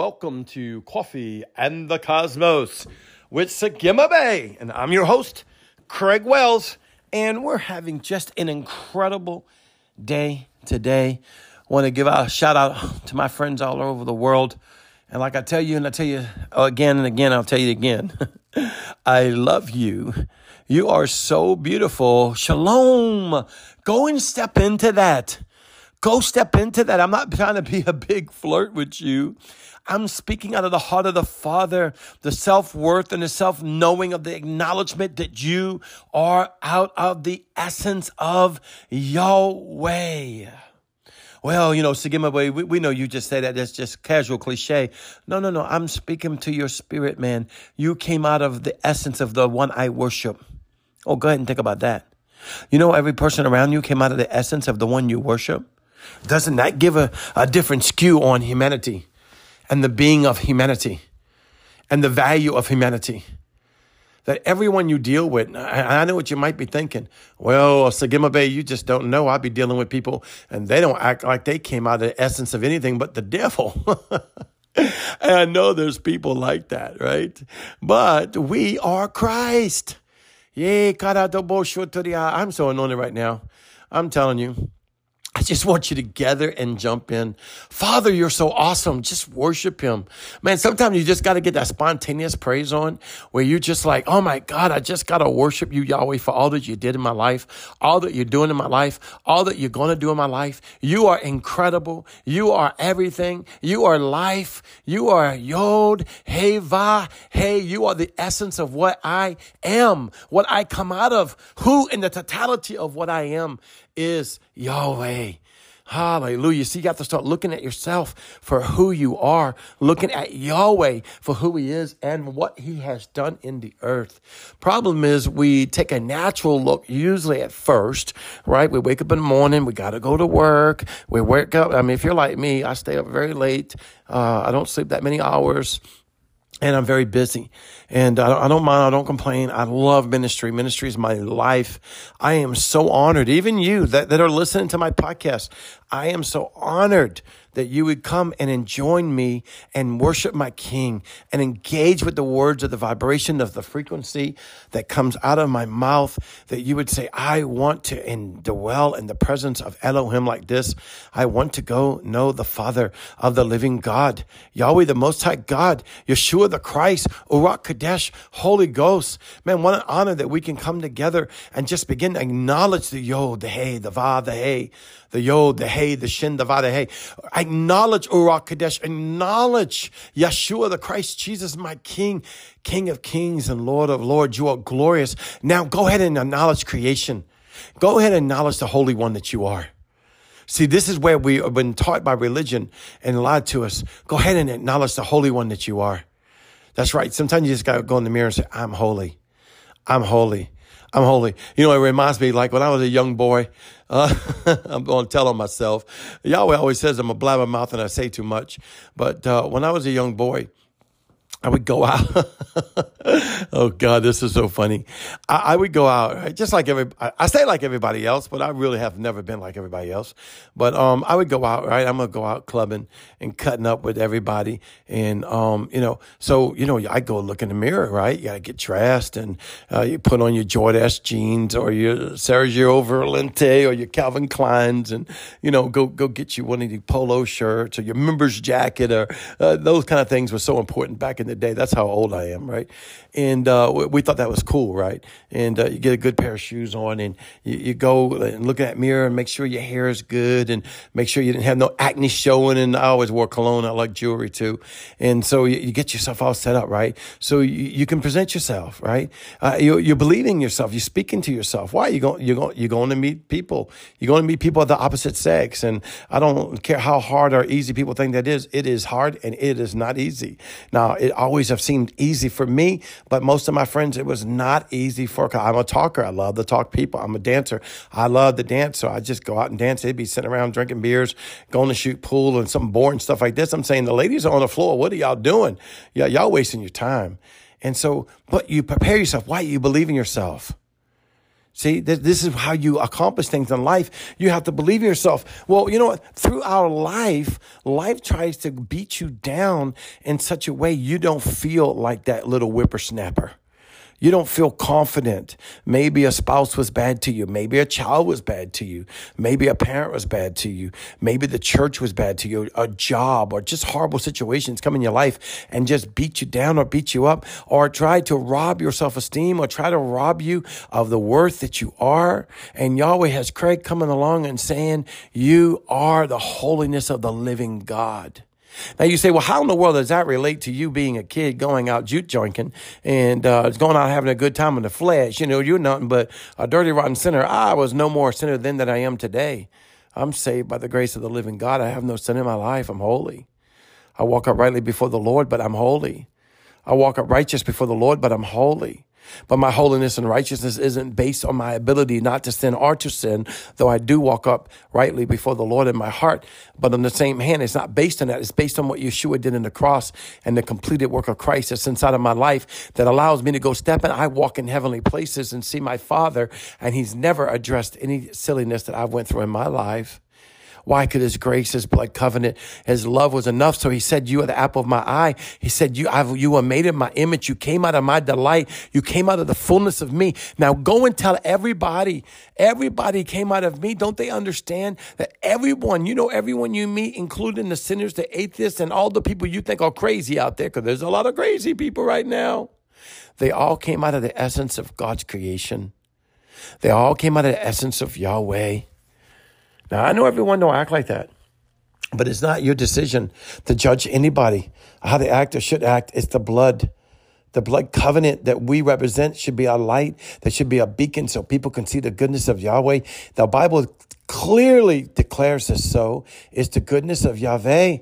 Welcome to Coffee and the Cosmos with Sagima Bay. And I'm your host, Craig Wells. And we're having just an incredible day today. I want to give a shout out to my friends all over the world. And like I tell you, and I tell you again and again, I'll tell you again, I love you. You are so beautiful. Shalom. Go and step into that. Go step into that. I'm not trying to be a big flirt with you. I'm speaking out of the heart of the Father, the self worth and the self knowing of the acknowledgement that you are out of the essence of Yahweh. Well, you know, Sagima, we, we know you just say that. That's just casual cliche. No, no, no. I'm speaking to your spirit, man. You came out of the essence of the one I worship. Oh, go ahead and think about that. You know, every person around you came out of the essence of the one you worship. Doesn't that give a, a different skew on humanity and the being of humanity and the value of humanity? That everyone you deal with, I, know what you might be thinking. Well, Sagima Bay, you just don't know. I be dealing with people and they don't act like they came out of the essence of anything but the devil. and I know there's people like that, right? But we are Christ. Yay, I'm so anointed right now. I'm telling you. I just want you to gather and jump in. Father, you're so awesome. Just worship him. Man, sometimes you just got to get that spontaneous praise on where you're just like, oh my God, I just got to worship you, Yahweh, for all that you did in my life, all that you're doing in my life, all that you're going to do in my life. You are incredible. You are everything. You are life. You are Yod, Hey, Va, Hey. You are the essence of what I am, what I come out of, who in the totality of what I am is Yahweh. Hallelujah. So you got to start looking at yourself for who you are, looking at Yahweh for who he is and what he has done in the earth. Problem is we take a natural look usually at first, right? We wake up in the morning, we got to go to work. We wake up. I mean, if you're like me, I stay up very late. Uh, I don't sleep that many hours and I'm very busy and I don't, I don't, mind. I don't complain. I love ministry. Ministry is my life. I am so honored. Even you that, that are listening to my podcast, I am so honored that you would come and join me and worship my King and engage with the words of the vibration of the frequency that comes out of my mouth. That you would say, I want to indwell in the presence of Elohim like this. I want to go know the Father of the living God, Yahweh, the Most High God, Yeshua the Christ, Urak Kadesh, Holy Ghost. Man, what an honor that we can come together and just begin to acknowledge the Yod, the Hey, the Va, the Hey, the Yod, the Hey, the Shin, the Va, the Hey. Acknowledge Urak Kadesh. Acknowledge Yeshua, the Christ Jesus, my King, King of Kings and Lord of Lords. You are glorious. Now go ahead and acknowledge creation. Go ahead and acknowledge the Holy One that you are. See, this is where we have been taught by religion and lied to us. Go ahead and acknowledge the Holy One that you are. That's right. Sometimes you just got to go in the mirror and say, I'm holy. I'm holy. I'm holy. You know, it reminds me like when I was a young boy, uh, I'm going to tell on myself. Yahweh always says I'm a blabbermouth and I say too much. But uh, when I was a young boy, I would go out. oh God, this is so funny. I, I would go out just like every. I, I say like everybody else, but I really have never been like everybody else. But um, I would go out. Right, I'm gonna go out clubbing and cutting up with everybody, and um, you know, so you know, I go look in the mirror. Right, you gotta get dressed, and uh, you put on your Jordache jeans or your Sergio Valente or your Calvin Kleins, and you know, go go get you one of the polo shirts or your members jacket or uh, those kind of things were so important back in the day. That's how old I am, right? And uh, we thought that was cool, right? And uh, you get a good pair of shoes on, and you, you, go and look at that mirror and make sure your hair is good, and make sure you didn't have no acne showing. And I always wore cologne. I like jewelry too, and so you, you get yourself all set up, right? So you, you can present yourself, right? Uh, you, you're believing yourself. You're speaking to yourself. Why? You going you're going you're going to meet people. You're going to meet people of the opposite sex, and I don't care how hard or easy people think that is. It is hard, and it is not easy. Now it always have seemed easy for me, but most of my friends, it was not easy for. I'm a talker. I love to talk people. I'm a dancer. I love to dance, so I just go out and dance. They'd be sitting around drinking beers, going to shoot pool and some boring stuff like this. I'm saying the ladies are on the floor. What are y'all doing? Yeah, y'all wasting your time. And so, but you prepare yourself. Why? You believe in yourself. See, this is how you accomplish things in life. You have to believe in yourself. Well, you know what? Through our life, life tries to beat you down in such a way you don't feel like that little whippersnapper. You don't feel confident. Maybe a spouse was bad to you. Maybe a child was bad to you. Maybe a parent was bad to you. Maybe the church was bad to you. A job or just horrible situations come in your life and just beat you down or beat you up or try to rob your self esteem or try to rob you of the worth that you are. And Yahweh has Craig coming along and saying, you are the holiness of the living God. Now you say, well, how in the world does that relate to you being a kid going out juke jointing and uh, going out having a good time in the flesh? You know, you're nothing but a dirty, rotten sinner. I was no more a sinner then than I am today. I'm saved by the grace of the living God. I have no sin in my life. I'm holy. I walk uprightly before the Lord, but I'm holy. I walk up righteous before the Lord, but I'm holy. But my holiness and righteousness isn't based on my ability not to sin or to sin, though I do walk up rightly before the Lord in my heart. But on the same hand, it's not based on that. It's based on what Yeshua did in the cross and the completed work of Christ that's inside of my life that allows me to go step and I walk in heavenly places and see my Father. And He's never addressed any silliness that I went through in my life. Why? Because his grace, his blood covenant, his love was enough. So he said, you are the apple of my eye. He said, you, I've, you were made in my image. You came out of my delight. You came out of the fullness of me. Now go and tell everybody, everybody came out of me. Don't they understand that everyone, you know, everyone you meet, including the sinners, the atheists, and all the people you think are crazy out there, because there's a lot of crazy people right now. They all came out of the essence of God's creation. They all came out of the essence of Yahweh. Now, I know everyone don't act like that, but it's not your decision to judge anybody how they act or should act. It's the blood. The blood covenant that we represent should be a light, that should be a beacon so people can see the goodness of Yahweh. The Bible clearly declares this so. It's the goodness of Yahweh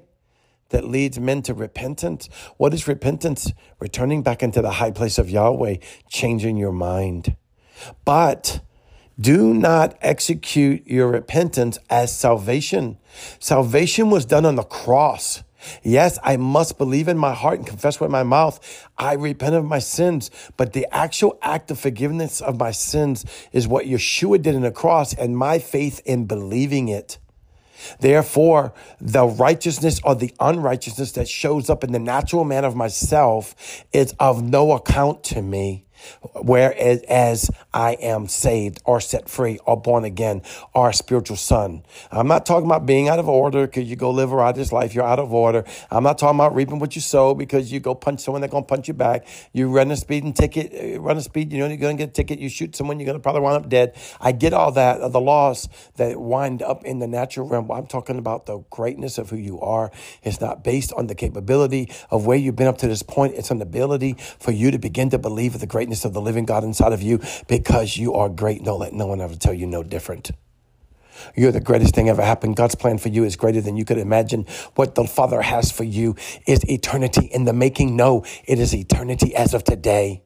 that leads men to repentance. What is repentance? Returning back into the high place of Yahweh, changing your mind. But do not execute your repentance as salvation. Salvation was done on the cross. Yes, I must believe in my heart and confess with my mouth. I repent of my sins. But the actual act of forgiveness of my sins is what Yeshua did in the cross and my faith in believing it. Therefore, the righteousness or the unrighteousness that shows up in the natural man of myself is of no account to me. Whereas as I am saved or set free or born again or spiritual son. I'm not talking about being out of order because you go live a righteous life, you're out of order. I'm not talking about reaping what you sow because you go punch someone, they're going to punch you back. You run a speeding ticket, uh, run a speed, you know, you're going to get a ticket. You shoot someone, you're going to probably wind up dead. I get all that, the laws that wind up in the natural realm. I'm talking about the greatness of who you are. It's not based on the capability of where you've been up to this point. It's an ability for you to begin to believe the greatness greatness of the living God inside of you because you are great. Don't let no one ever tell you no different. You're the greatest thing ever happened. God's plan for you is greater than you could imagine. What the Father has for you is eternity in the making. No, it is eternity as of today.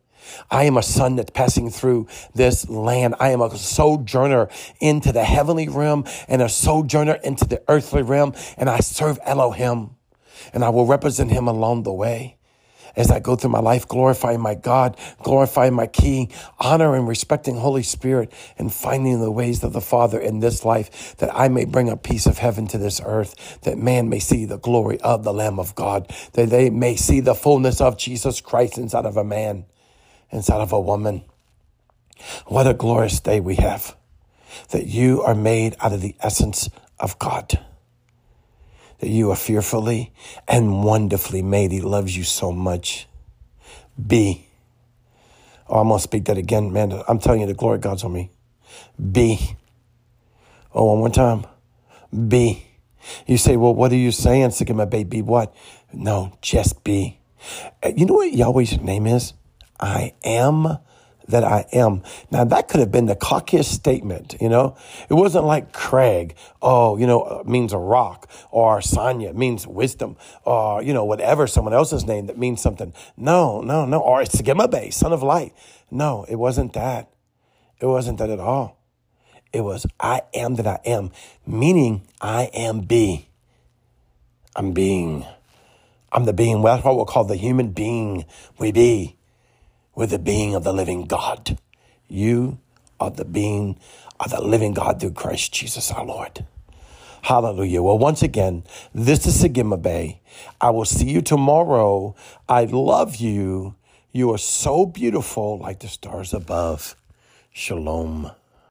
I am a son that's passing through this land. I am a sojourner into the heavenly realm and a sojourner into the earthly realm, and I serve Elohim, and I will represent him along the way as I go through my life, glorifying my God, glorifying my King, honoring, and respecting Holy Spirit, and finding the ways of the Father in this life, that I may bring a piece of heaven to this earth, that man may see the glory of the Lamb of God, that they may see the fullness of Jesus Christ inside of a man, inside of a woman. What a glorious day we have, that you are made out of the essence of God that you are fearfully and wonderfully made. He loves you so much. Be. Oh, I'm going to speak that again, man. I'm telling you, the glory of God's on me. Be. Oh, one more time. Be. You say, well, what are you saying, Sick of my baby? What? No, just be. You know what Yahweh's name is? I am that I am. Now that could have been the cockiest statement, you know? It wasn't like Craig, oh, you know, uh, means a rock, or Sonia means wisdom, or, you know, whatever, someone else's name that means something. No, no, no. Or it's Bay, son of light. No, it wasn't that. It wasn't that at all. It was I am that I am, meaning I am be. I'm being. I'm the being. Well, that's what we'll call the human being we be with the being of the living God. You are the being of the living God through Christ Jesus our Lord. Hallelujah. Well, once again, this is Sagima Bay. I will see you tomorrow. I love you. You are so beautiful like the stars above. Shalom.